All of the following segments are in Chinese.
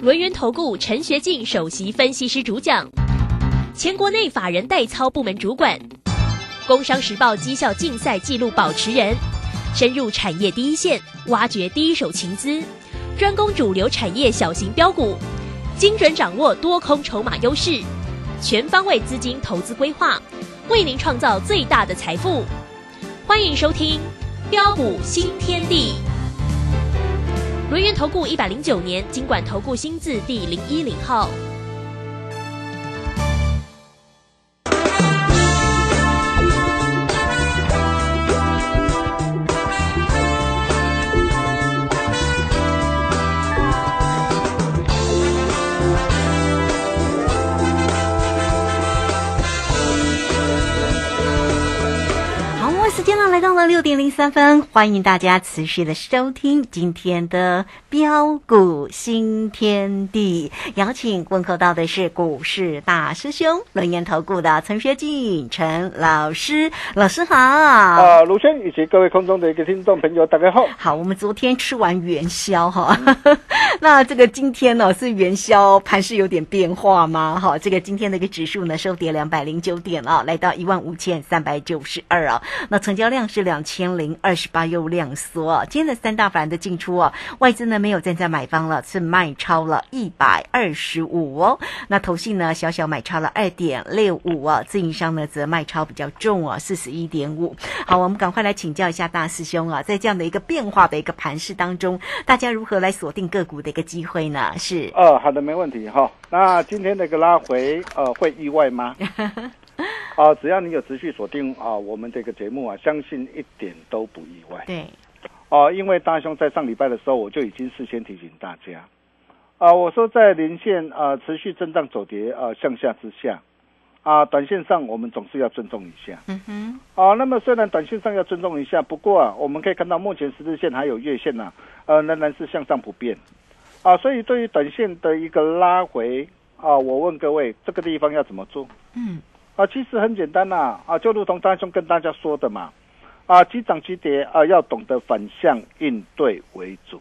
轮源投顾陈学进首席分析师主讲，前国内法人代操部门主管，工商时报绩效竞赛纪录保持人，深入产业第一线，挖掘第一手情资，专攻主流产业小型标股，精准掌握多空筹码优势，全方位资金投资规划，为您创造最大的财富。欢迎收听标股新天地。轮源投顾一百零九年经管投顾新字第零一零号。来到了六点零三分，欢迎大家持续的收听今天的标股新天地。邀请问候到的是股市大师兄轮研投顾的陈学进陈老师，老师好。啊，卢轩以及各位空中的一个听众朋友，大家好。好，我们昨天吃完元宵哈，那这个今天呢是元宵盘是有点变化吗？哈，这个今天的一个指数呢收跌两百零九点啊，来到一万五千三百九十二啊。那成交量是两千零二十八，又量缩。今天的三大盘的进出啊，外资呢没有站在买方了，是卖超了一百二十五哦。那投信呢小小买超了二点六五啊，自营商呢则卖超比较重啊，四十一点五。好，我们赶快来请教一下大师兄啊，在这样的一个变化的一个盘势当中，大家如何来锁定个股的一个机会呢？是呃，好的，没问题哈。那今天那个拉回，呃，会意外吗？啊，只要你有持续锁定啊，我们这个节目啊，相信一点都不意外。对，哦，因为大兄在上礼拜的时候，我就已经事先提醒大家，啊，我说在连线啊持续震荡走跌啊向下之下，啊，短线上我们总是要尊重一下。嗯哼，啊，那么虽然短线上要尊重一下，不过啊，我们可以看到目前十字线还有月线啊，呃，仍然是向上不变。啊，所以对于短线的一个拉回啊，我问各位，这个地方要怎么做？嗯。啊，其实很简单呐，啊，就如同大兄跟大家说的嘛，啊，急涨急跌啊，要懂得反向应对为主。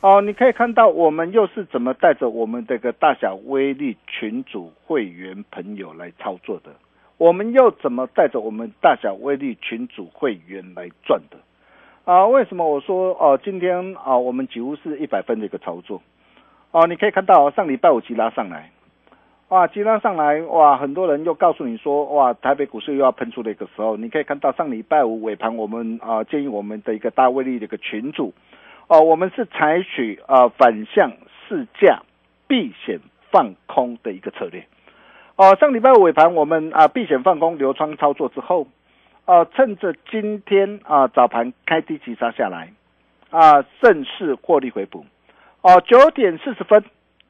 哦，你可以看到我们又是怎么带着我们这个大小威力群组会员朋友来操作的，我们又怎么带着我们大小威力群组会员来赚的？啊，为什么我说哦，今天啊，我们几乎是一百分的一个操作。哦，你可以看到上礼拜五急拉上来。哇，急拉上来哇！很多人又告诉你说哇，台北股市又要喷出的一个时候，你可以看到上礼拜五尾盘，我们啊建议我们的一个大威力的一个群主，哦，我们是采取啊反向试价避险放空的一个策略。哦，上礼拜五尾盘我们啊避险放空流窗操作之后，哦，趁着今天啊早盘开低急杀下来，啊顺势获利回补。哦，九点四十分。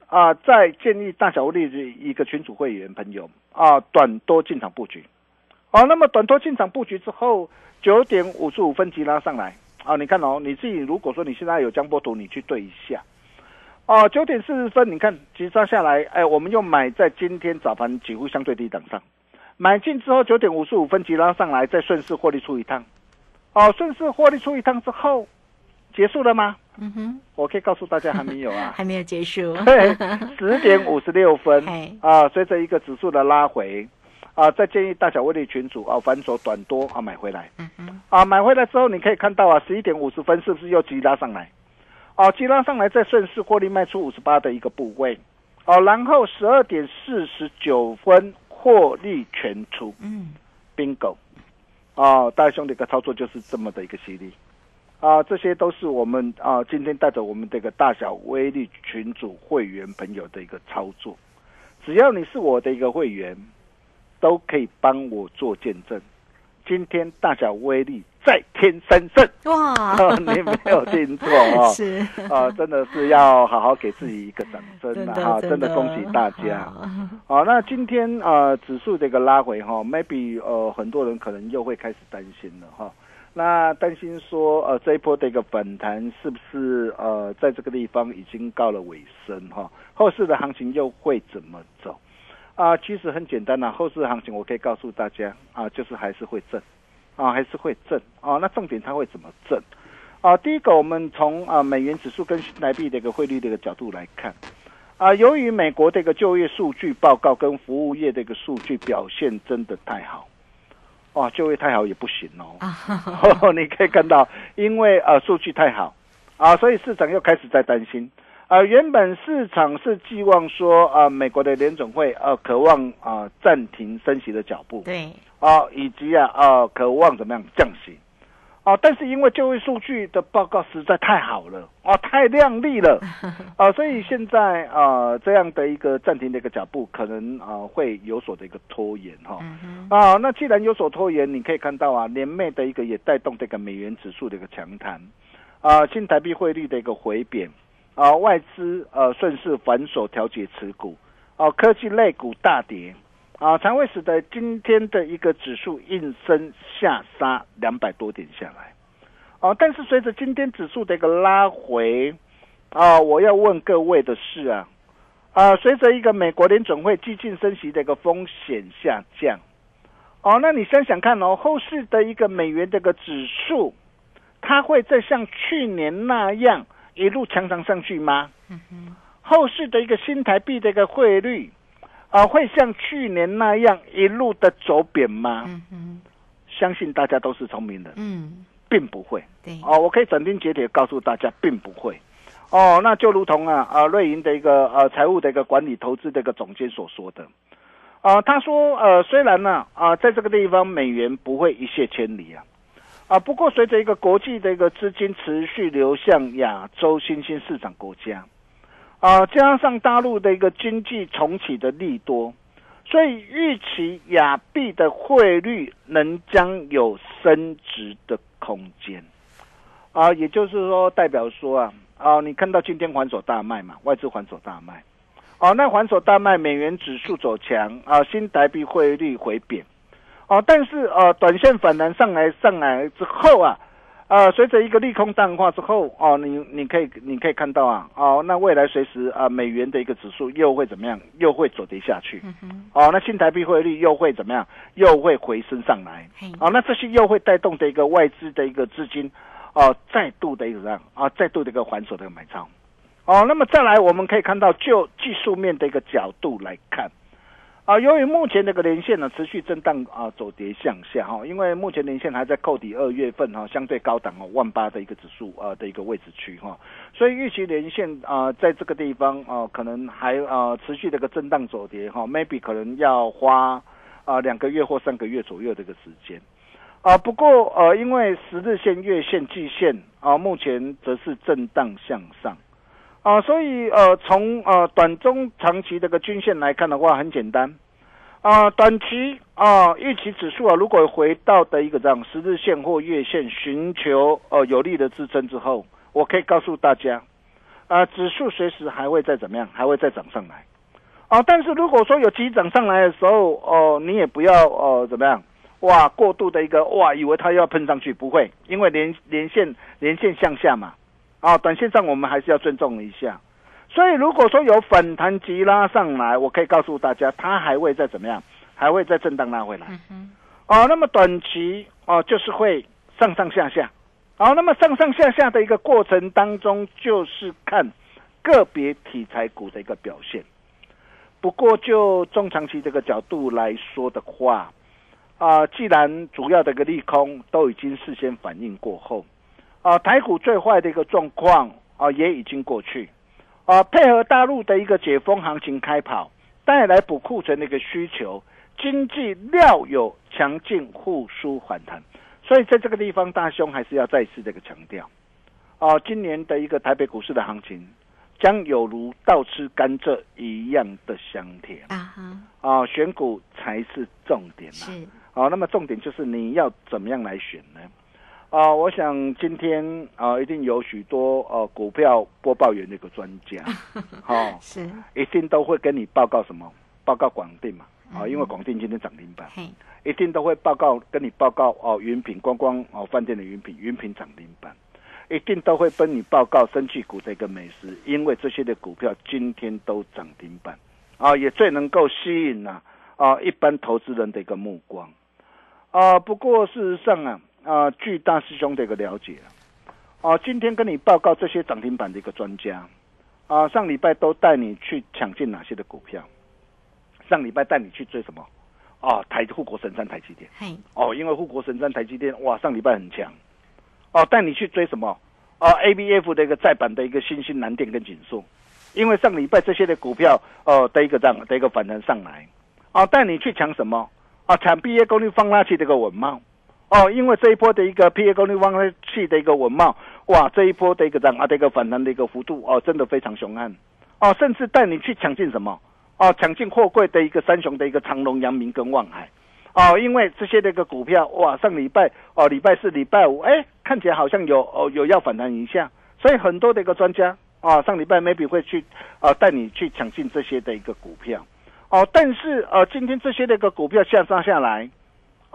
啊，在建议大小威力的一个群主会员朋友啊，短多进场布局。好，那么短多进场布局之后，九点五十五分急拉上来啊，你看哦，你自己如果说你现在有江波图，你去对一下。哦，九点四十分，你看急杀下来，哎，我们又买在今天早盘几乎相对低档上，买进之后九点五十五分急拉上来，再顺势获利出一趟。哦，顺势获利出一趟之后，结束了吗？嗯哼，我可以告诉大家还没有啊，还没有结束。对，十点五十六分啊，随着一个指数的拉回啊，再建议大小威力群主啊，反手短多啊买回来。嗯哼，啊买回来之后，你可以看到啊，十一点五十分是不是又急拉上来？哦，急拉上来再顺势获利卖出五十八的一个部位。哦，然后十二点四十九分获利全出。嗯，bingo。哦，大兄弟的操作就是这么的一个犀利。啊，这些都是我们啊，今天带着我们这个大小威力群组会员朋友的一个操作。只要你是我的一个会员，都可以帮我做见证。今天大小威力再添三胜，哇！你没有听错啊，是啊，真的是要好好给自己一个掌声啊！真的恭喜大家。啊，那今天啊，指数这个拉回哈，maybe 呃，很多人可能又会开始担心了哈。那担心说，呃，这一波的一个反弹是不是呃，在这个地方已经告了尾声哈？后市的行情又会怎么走？啊，其实很简单呐，后市的行情我可以告诉大家啊，就是还是会震，啊，还是会震啊。那重点它会怎么震？啊，第一个我们从啊美元指数跟新台币的一个汇率的一个角度来看，啊，由于美国的一个就业数据报告跟服务业的一个数据表现真的太好，哇，就业太好也不行哦。你可以看到，因为啊数据太好。啊，所以市场又开始在担心。啊，原本市场是寄望说啊，美国的联总会呃，渴望啊暂停升息的脚步，对，啊，以及啊啊，渴望怎么样降息，啊，但是因为就业数据的报告实在太好了，啊，太亮丽了，啊，所以现在啊这样的一个暂停的一个脚步，可能啊会有所的一个拖延哈，啊，那既然有所拖延，你可以看到啊，年内的一个也带动这个美元指数的一个强弹，啊，新台币汇率的一个回贬。啊，外资呃顺势反手调节持股，哦，科技类股大跌，啊，才会使得今天的一个指数应声下杀两百多点下来，哦，但是随着今天指数的一个拉回，啊，我要问各位的是啊，啊，随着一个美国联准会激进升息的一个风险下降，哦，那你想想看哦，后市的一个美元这个指数，它会再像去年那样？一路强涨上去吗？后市的一个新台币的一个汇率啊，会像去年那样一路的走贬吗？相信大家都是聪明人，嗯，并不会。对哦，我可以斩钉截铁告诉大家，并不会。哦，那就如同啊啊瑞银的一个呃财务的一个管理投资的一个总监所说的啊，他说呃虽然呢啊在这个地方美元不会一泻千里啊。啊，不过随着一个国际的一个资金持续流向亚洲新兴市场国家，啊，加上大陆的一个经济重启的利多，所以预期亚币的汇率能将有升值的空间。啊，也就是说，代表说啊，啊，你看到今天还手大卖嘛，外资还手大卖，哦，那还手大卖，美元指数走强，啊，新台币汇率回贬。哦，但是呃，短线反弹上来上来之后啊，呃，随着一个利空淡化之后，哦，你你可以你可以看到啊，哦，那未来随时啊，美元的一个指数又会怎么样？又会走跌下去。嗯哦，那新台币汇率又会怎么样？又会回升上来。哦，那这些又会带动的一个外资的一个资金，哦，再度的一个样啊，再度的一个还手的买超。哦，那么再来我们可以看到，就技术面的一个角度来看。啊，由于目前这个连线呢持续震荡啊走跌向下哈，因为目前连线还在扣底二月份哈相对高档哦万八的一个指数啊的一个位置区哈，所以预期连线啊在这个地方啊可能还啊持续这个震荡走跌哈，maybe 可能要花啊两个月或三个月左右的一个时间啊，不过呃因为十日线、月线、季线啊目前则是震荡向上。啊，所以呃，从呃短中长期这个均线来看的话，很简单，啊，短期啊预期指数啊，如果回到的一个这样十日线或月线寻求呃有力的支撑之后，我可以告诉大家，啊，指数随时还会再怎么样，还会再涨上来，啊，但是如果说有急涨上来的时候，哦，你也不要哦怎么样，哇，过度的一个哇，以为它要喷上去，不会，因为连连线连线向下嘛。啊，短线上我们还是要尊重一下，所以如果说有反弹急拉上来，我可以告诉大家，它还会再怎么样，还会再震荡拉回来。哦，那么短期哦就是会上上下下，好，那么上上下下的一个过程当中，就是看个别题材股的一个表现。不过就中长期这个角度来说的话，啊，既然主要的一个利空都已经事先反应过后。啊，台股最坏的一个状况啊，也已经过去，啊，配合大陆的一个解封行情开跑，带来补库存的一个需求，经济料有强劲复苏反弹，所以在这个地方，大兄还是要再次这个强调，啊，今年的一个台北股市的行情，将有如倒吃甘蔗一样的香甜啊哈，啊，选股才是重点啊，那么重点就是你要怎么样来选呢？啊，我想今天啊，一定有许多呃股票播报员的一个专家，好，是，一定都会跟你报告什么？报告广电嘛，啊，因为广电今天涨停板，一定都会报告跟你报告哦，云品观光哦饭店的云品，云品涨停板，一定都会跟你报告生气股的一个美食，因为这些的股票今天都涨停板，啊，也最能够吸引呐啊一般投资人的一个目光，啊，不过事实上啊。啊，据大师兄的一个了解，哦，今天跟你报告这些涨停板的一个专家，啊，上礼拜都带你去抢进哪些的股票？上礼拜带你去追什么？哦，台护国神山台积电。嘿，哦，因为护国神山台积电哇，上礼拜很强。哦，带你去追什么？哦，A B F 的一个再版的一个新兴蓝电跟锦硕，因为上礼拜这些的股票哦的一个这样的一个反弹上来。哦，带你去抢什么？啊，抢毕业功率放大器的一个稳茂。哦，因为这一波的一个 P A 功率放大器的一个稳茂，哇，这一波的一个涨啊的一个反弹的一个幅度哦，真的非常凶悍。哦，甚至带你去抢进什么？哦，抢进货柜的一个三雄的一个长隆、阳明跟望海。哦，因为这些的一个股票，哇，上礼拜哦，礼拜四、礼拜五，哎，看起来好像有哦有要反弹一下，所以很多的一个专家啊，上礼拜 maybe 会去啊带你去抢进这些的一个股票。哦，但是呃，今天这些的一个股票下杀下来，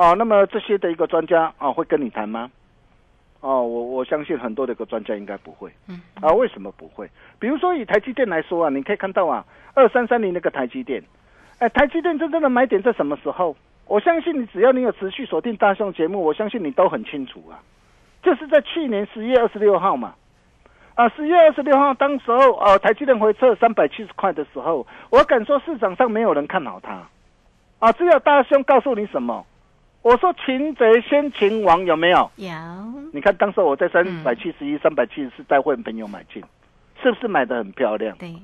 哦，那么这些的一个专家啊会跟你谈吗？哦，我我相信很多的一个专家应该不会。嗯，啊，为什么不会？比如说以台积电来说啊，你可以看到啊，二三三零那个台积电，哎，台积电真正的买点在什么时候？我相信你只要你有持续锁定大象节目，我相信你都很清楚啊，就是在去年十月二十六号嘛。啊，十月二十六号，当时候啊，台积电回撤三百七十块的时候，我敢说市场上没有人看好它，啊，只有大兄告诉你什么？我说擒贼先擒王，有没有？有。你看当时我在三百七十一、三百七十四带会朋友买进，是不是买的很漂亮？对。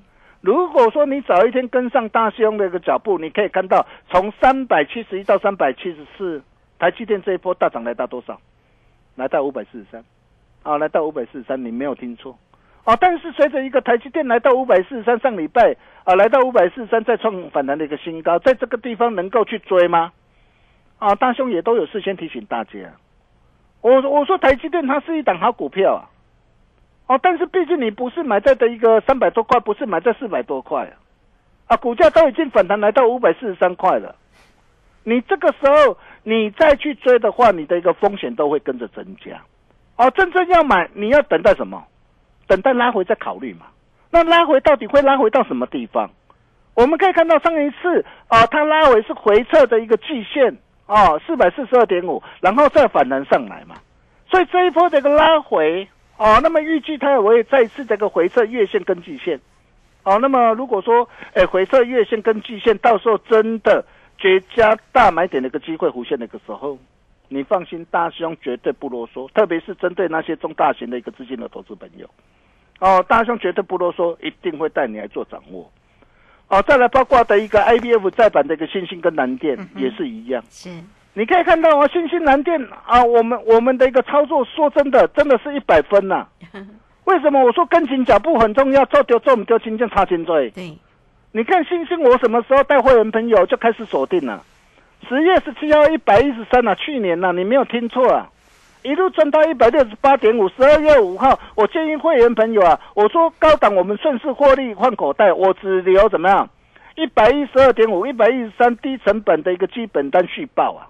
如果说你早一天跟上大兄的一个脚步，你可以看到从三百七十一到三百七十四，台积电这一波大涨来到多少？来到五百四十三。啊，来到五百四十三，你没有听错，哦，但是随着一个台积电来到五百四十三，上礼拜啊来到五百四十三，再创反弹的一个新高，在这个地方能够去追吗？啊，大兄也都有事先提醒大家，我我说台积电它是一档好股票啊，哦，但是毕竟你不是买在的一个三百多块，不是买在四百多块啊，股价都已经反弹来到五百四十三块了，你这个时候你再去追的话，你的一个风险都会跟着增加。哦，真正要买，你要等待什么？等待拉回再考虑嘛。那拉回到底会拉回到什么地方？我们可以看到上一次啊，它拉回是回撤的一个季线哦，四百四十二点五，然后再反弹上来嘛。所以这一波这个拉回哦，那么预计它也会再次这个回撤月线跟季线。哦，那么如果说哎回撤月线跟季线，到时候真的绝佳大买点的一个机会浮现的一个时候。你放心，大兄绝对不啰嗦，特别是针对那些中大型的一个资金的投资朋友，哦，大兄绝对不啰嗦，一定会带你来做掌握。哦，再来包括的一个 I B F 再版的一个星星跟蓝电也是一样。是，你可以看到啊，星星蓝电啊，我们我们的一个操作，说真的，真的是一百分呐。为什么我说跟紧脚步很重要？做丢做唔丢，金剑差金追。对，你看星星，我什么时候带会员朋友就开始锁定了？十月十七号一百一十三啊，去年呐，你没有听错啊，一路赚到一百六十八点五。十二月五号，我建议会员朋友啊，我说高档我们顺势获利换口袋，我只留怎么样？一百一十二点五，一百一十三低成本的一个基本单续报啊，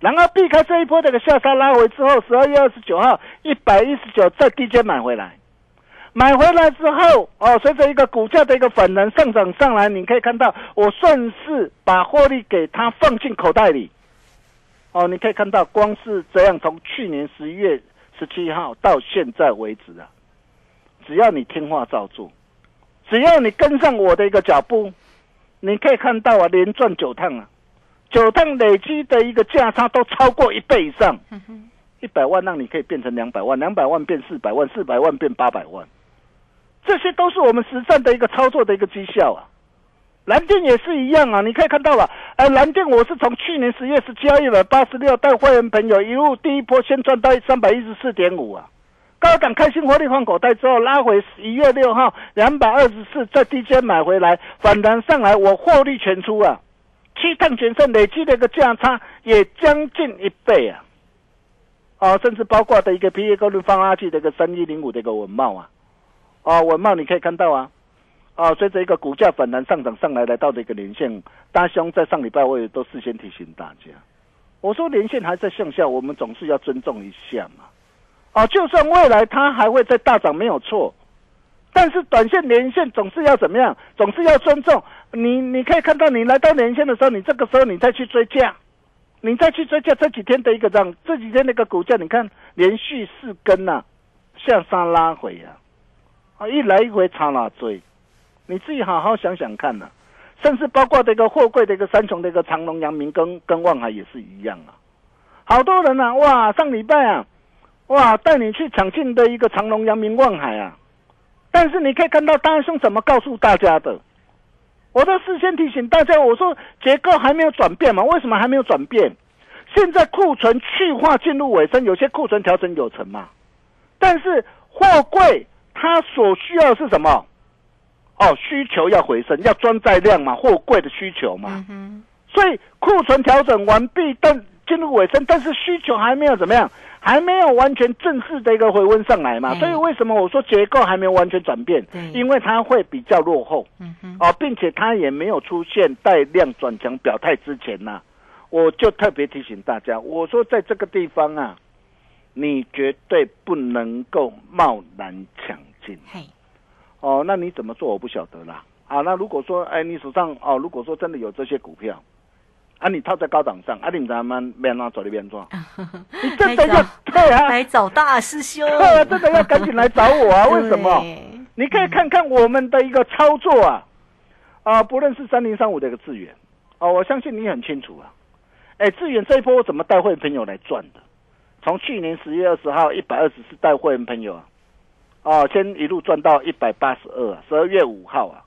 然后避开这一波这个下杀拉回之后，十二月二十九号一百一十九再低阶买回来。买回来之后，哦，随着一个股价的一个反弹上涨上来，你可以看到，我顺势把获利给它放进口袋里。哦，你可以看到，光是这样，从去年十一月十七号到现在为止啊，只要你听话照做，只要你跟上我的一个脚步，你可以看到啊，连赚九趟啊，九趟累积的一个价差都超过一倍以上，一百万让你可以变成两百万，两百万变四百万，四百万变八百万。这些都是我们实战的一个操作的一个绩效啊，蓝电也是一样啊，你可以看到了，呃，蓝电我是从去年十月十七号一百八十六带会员朋友一路第一波先赚到三百一十四点五啊，高档开心获利换口袋之后拉回十一月六号两百二十四，在低阶买回来反弹上来，我获利全出啊，七趟全胜累计的一个价差也将近一倍啊，啊，甚至包括的一个 P E 高率放垃圾的一个三一零五的一个文茂啊。啊，文茂你可以看到啊，啊，随着一个股价反弹上涨上来，来到的一个连线，大兄在上礼拜我也都事先提醒大家，我说连线还在向下，我们总是要尊重一下嘛。啊，就算未来它还会再大涨没有错，但是短线连线总是要怎么样？总是要尊重你。你可以看到，你来到连线的时候，你这个时候你再去追价，你再去追价，这几天的一个涨，这几天那个股价，你看连续四根呐，向上拉回呀。啊，一来一回差哪追？你自己好好想想看呐。甚至包括这个货柜的一个三重的一个长隆、阳明跟跟望海也是一样啊。好多人啊，哇，上礼拜啊，哇，带你去抢进的一个长隆、阳明、望海啊。但是你可以看到大兄怎么告诉大家的？我都事先提醒大家，我说结构还没有转变嘛？为什么还没有转变？现在库存去化进入尾声，有些库存调整有成嘛？但是货柜它所需要是什么？哦，需求要回升，要装载量嘛，货柜的需求嘛。所以库存调整完毕，但进入尾声，但是需求还没有怎么样，还没有完全正式的一个回温上来嘛。所以为什么我说结构还没有完全转变？因为它会比较落后。嗯哦，并且它也没有出现带量转强表态之前呢，我就特别提醒大家，我说在这个地方啊，你绝对不能够贸然抢进。哦，那你怎么做？我不晓得啦。啊，那如果说，哎，你手上哦，如果说真的有这些股票，啊，你套在高档上，啊，你咱们边拉走那边做，你真的要 对啊，来找大师兄，真的要赶紧来找我啊！为什么？你可以看看我们的一个操作啊，啊，不论是三零三五的一个资源，哦，我相信你很清楚啊。哎，资源这一波我怎么带会员朋友来赚的？从去年十月二十号一百二十四带会员朋友啊。哦，先一路赚到一百八十二，十二月五号啊，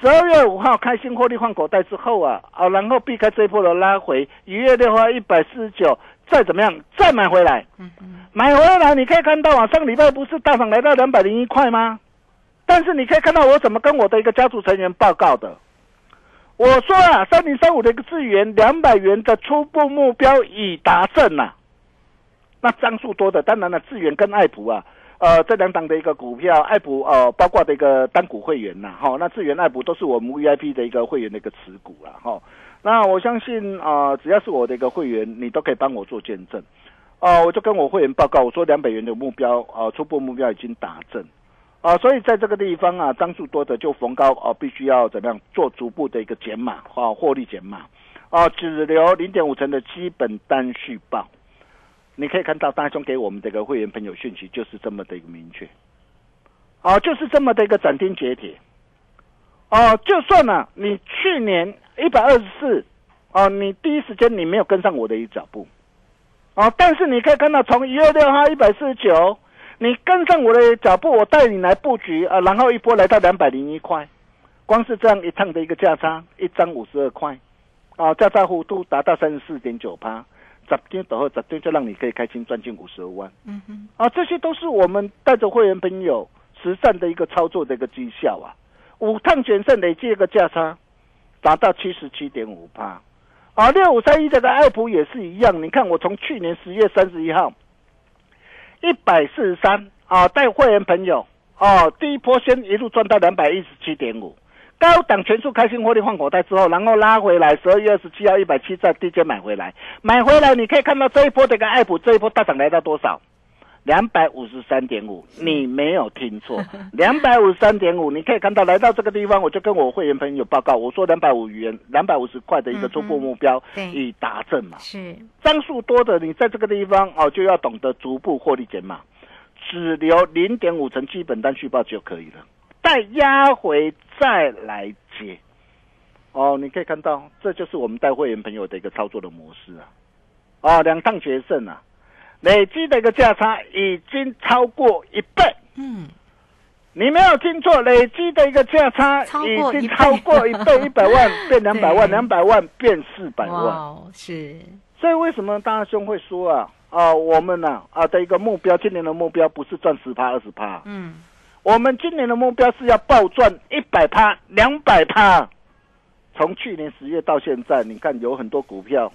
十二月五号开心获利换口袋之后啊，啊，然后避开这一波的拉回，一月六号一百四十九，再怎么样，再买回来，嗯嗯，买回来你可以看到啊，上个礼拜不是大涨来到两百零一块吗？但是你可以看到我怎么跟我的一个家族成员报告的，我说啊，三零三五的一个资源两百元的初步目标已达成呐，那张数多的，当然了，资源跟爱普啊。呃，这两档的一个股票，爱普呃，包括的一个单股会员呐，哈，那智源爱普都是我们 VIP 的一个会员的一个持股了，哈。那我相信啊，只要是我的一个会员，你都可以帮我做见证。哦，我就跟我会员报告，我说两百元的目标，啊，初步目标已经达成，啊，所以在这个地方啊，张数多的就逢高啊，必须要怎么样做逐步的一个减码，啊，获利减码，啊，只留零点五成的基本单续报。你可以看到大兄给我们这个会员朋友讯息就是这么的一个明确，哦，就是这么的一个斩钉截铁，哦，就算呢，你去年一百二十四，哦，你第一时间你没有跟上我的一脚步，哦，但是你可以看到从一月六号一百四十九，你跟上我的脚步，我带你来布局啊，然后一波来到两百零一块，光是这样一趟的一个价差，一张五十二块，啊，价差幅度达到三十四点九八。十天等后，十天就让你可以开心赚进五十万。嗯哼，啊，这些都是我们带着会员朋友实战的一个操作的一个绩效啊。五趟全胜累计一个价差达到七十七点五八。啊，六五三一这个爱普也是一样。你看我从去年十月三十一号一百四十三啊，带会员朋友啊，第一波先一路赚到两百一十七点五。高档全数开心获利换口袋之后，然后拉回来，十二月二十七号一百七在低阶买回来，买回来你可以看到这一波这个爱普这一波大涨来到多少？两百五十三点五，你没有听错，两百五十三点五，你可以看到来到这个地方，我就跟我会员朋友报告，我说两百五元，两百五十块的一个初步目标已达成嘛？是张数多的，你在这个地方哦就要懂得逐步获利减码，只留零点五成基本单续报就可以了。再压回再来接，哦，你可以看到，这就是我们带会员朋友的一个操作的模式啊，哦，两趟决胜啊，累积的一个价差已经超过一倍，嗯，你没有听错，累积的一个价差已经超过一倍，一百万变两百万，两百万变四百万，是，所以为什么大兄会说啊，啊，我们呢啊的一个目标，今年的目标不是赚十趴二十趴，嗯。我们今年的目标是要暴赚一百趴、两百趴。从去年十月到现在，你看有很多股票，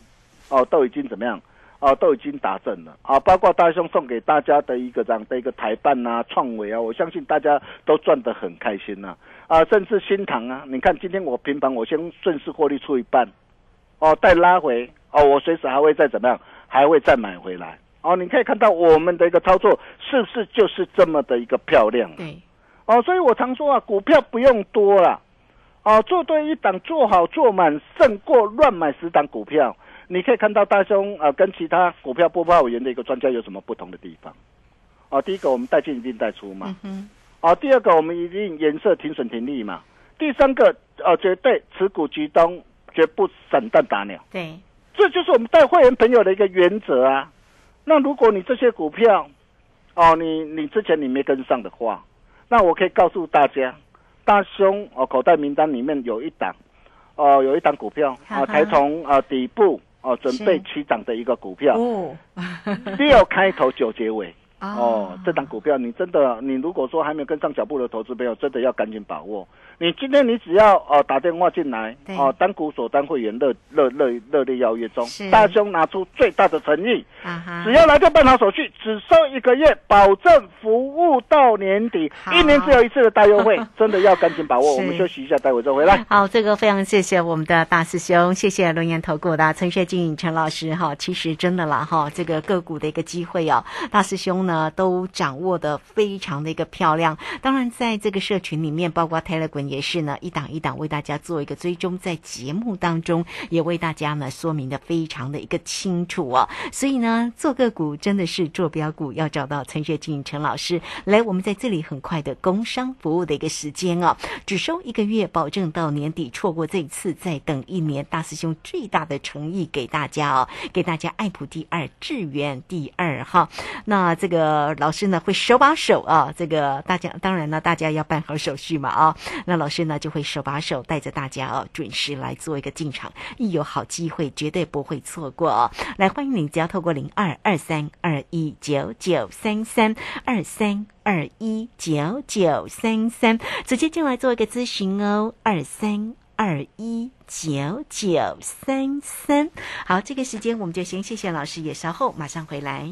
哦，都已经怎么样？哦，都已经达阵了啊！包括大兄送给大家的一个这样的一个台办啊、创维啊，我相信大家都赚得很开心呐！啊，甚至新塘啊，你看今天我平盘，我先顺势获利出一半，哦，再拉回，哦，我随时还会再怎么样，还会再买回来。哦，你可以看到我们的一个操作是不是就是这么的一个漂亮？对，哦，所以我常说啊，股票不用多了，哦，做对一档，做好做满，胜过乱买十档股票。你可以看到大兄啊，跟其他股票播报员的一个专家有什么不同的地方？哦，第一个我们带进一定带出嘛，嗯哦，第二个我们一定颜色停损停利嘛。第三个呃，绝对持股集中，绝不散弹打鸟。对，这就是我们带会员朋友的一个原则啊。那如果你这些股票，哦，你你之前你没跟上的话，那我可以告诉大家，大兄哦，口袋名单里面有一档，哦，有一档股票啊，才从啊底部哦准备起涨的一个股票，哦，六开头九结尾。哦，这档股票你真的，你如果说还没有跟上脚步的投资朋友，真的要赶紧把握。你今天你只要哦打电话进来，哦单股锁单会员热热热热烈邀约中，大兄拿出最大的诚意，只要来电办好手续，只收一个月，保证服务到年底，一年只有一次的大优惠，真的要赶紧把握。我们休息一下，待会再回来。好，这个非常谢谢我们的大师兄，谢谢龙岩投顾的陈学静陈老师哈。其实真的啦哈，这个个股的一个机会哦，大师兄呢。呢，都掌握的非常的一个漂亮。当然，在这个社群里面，包括 Telegram 也是呢，一档一档为大家做一个追踪，在节目当中也为大家呢说明的非常的一个清楚哦。所以呢，做个股真的是做标股，要找到陈学静陈老师来。我们在这里很快的工商服务的一个时间哦，只收一个月，保证到年底。错过这一次，再等一年。大师兄最大的诚意给大家哦，给大家爱普第二，智源第二哈。那这个。呃，老师呢会手把手啊，这个大家当然呢，大家要办好手续嘛啊，那老师呢就会手把手带着大家哦，准时来做一个进场，一有好机会绝对不会错过哦。来，欢迎你，只要透过零二二三二一九九三三二三二一九九三三直接进来做一个咨询哦，二三二一九九三三。好，这个时间我们就先谢谢老师，也稍后马上回来。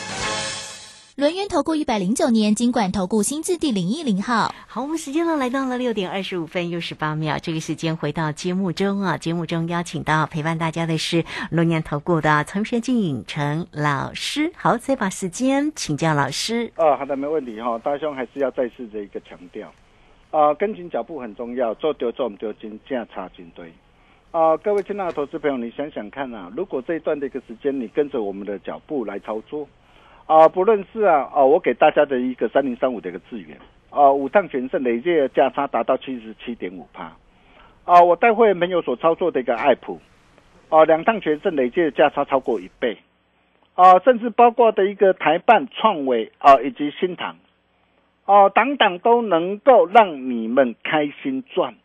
轮源投顾一百零九年金管投顾新字第零一零号。好，我们时间呢来到了六点二十五分又十八秒。这个时间回到节目中啊，节目中邀请到陪伴大家的是龙年投顾的陈学进陈老师。好，再把时间请教老师。啊，好的，没问题哈。大兄还是要再次的一个强调啊，跟紧脚步很重要，做丢做唔丢金价差金堆啊。各位亲爱的投资朋友，你想想看啊，如果这一段的一个时间你跟着我们的脚步来操作啊，不论是啊啊，我给大家的一个三零三五的一个资源。啊，五趟全胜累计的价差达到七十七点五帕。啊，我带会员朋友所操作的一个爱普，啊，两趟全胜累计的价差超过一倍。啊，甚至包括的一个台办、创伟啊，以及新塘，哦，等等都能够让你们开心赚。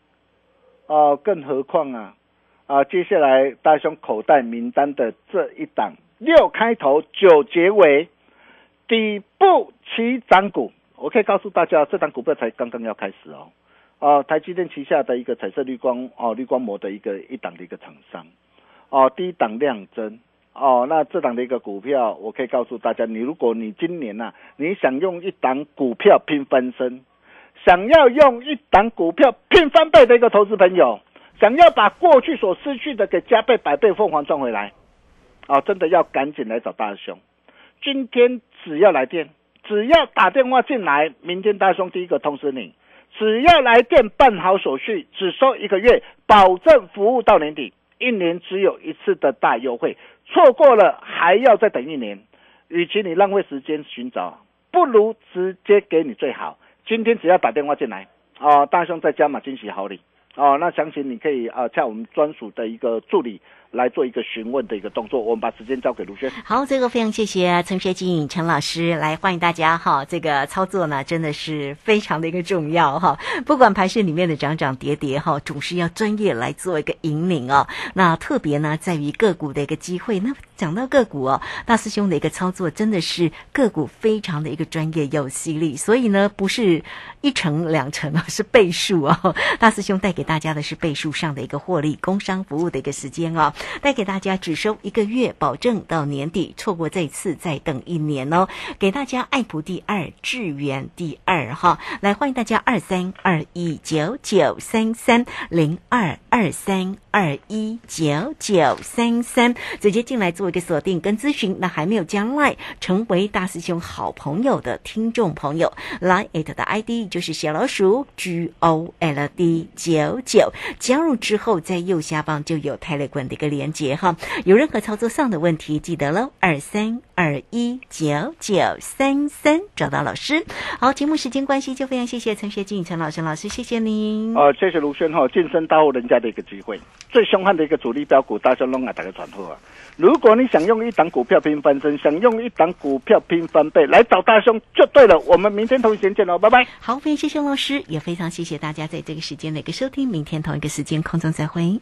哦，更何况啊，啊，接下来大兄口袋名单的这一档六开头九结尾底部起涨股。我可以告诉大家，这档股票才刚刚要开始哦，啊，台积电旗下的一个彩色绿光哦，绿光膜的一个一档的一个厂商，哦，低档量增，哦，那这档的一个股票，我可以告诉大家，你如果你今年呐，你想用一档股票拼翻身，想要用一档股票拼翻倍的一个投资朋友，想要把过去所失去的给加倍百倍凤凰赚回来，哦，真的要赶紧来找大兄，今天只要来电。只要打电话进来，明天大兄第一个通知你。只要来电办好手续，只收一个月，保证服务到年底。一年只有一次的大优惠，错过了还要再等一年。与其你浪费时间寻找，不如直接给你最好。今天只要打电话进来，哦，大兄再加码惊喜好礼，哦，那详情你可以啊，叫我们专属的一个助理来做一个询问的一个动作。我们把时间交给卢轩。好，这个非常谢谢陈学静陈老师来欢迎大家哈。这个操作呢，真的是非常的一个重要哈。不管盘市里面的涨涨跌跌哈，总是要专业来做一个引领哦。那特别呢，在于个股的一个机会。那么讲到个股哦，大师兄的一个操作真的是个股非常的一个专业又犀利，所以呢，不是一成两成啊，是倍数哦。大师兄带给大家的是倍数上的一个获利，工商服务的一个时间哦，带给大家只收一个月，保证到年底，错过这次再等一年哦。给大家爱普第二，智源第二哈，来欢迎大家二三二一九九三三零二二三二一九九三三，直接进来做一个锁定跟咨询。那还没有将来成为大师兄好朋友的听众朋友，Line 的 ID 就是小老鼠 G O L D 九九，加入之后在右下方就有泰勒管的一个连接哈。有任何操作上的问题，记得喽，二三二一九九三三找到老师。好，节目时间关系，就非常谢谢陈学静陈老师老师，谢谢您。呃，谢谢卢轩哈，晋升大户人家的一个机会，最凶悍的一个主力标股，大家弄啊，大家传呼啊。如果你想用一档股票拼翻身，想用一档股票拼翻倍，来找大兄就对了。我们明天同一时间见喽，拜拜。好，非常谢谢老师，也非常谢谢大家在这个时间的一个收听。明天同一个时间空中再会。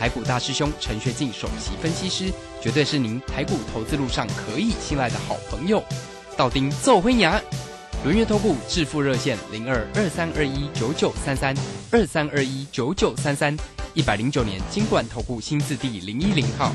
台股大师兄陈学进首席分析师，绝对是您台股投资路上可以信赖的好朋友。道丁奏灰牙。轮月投顾致富热线零二二三二一九九三三二三二一九九三三一百零九年金管投顾新字第零一零号。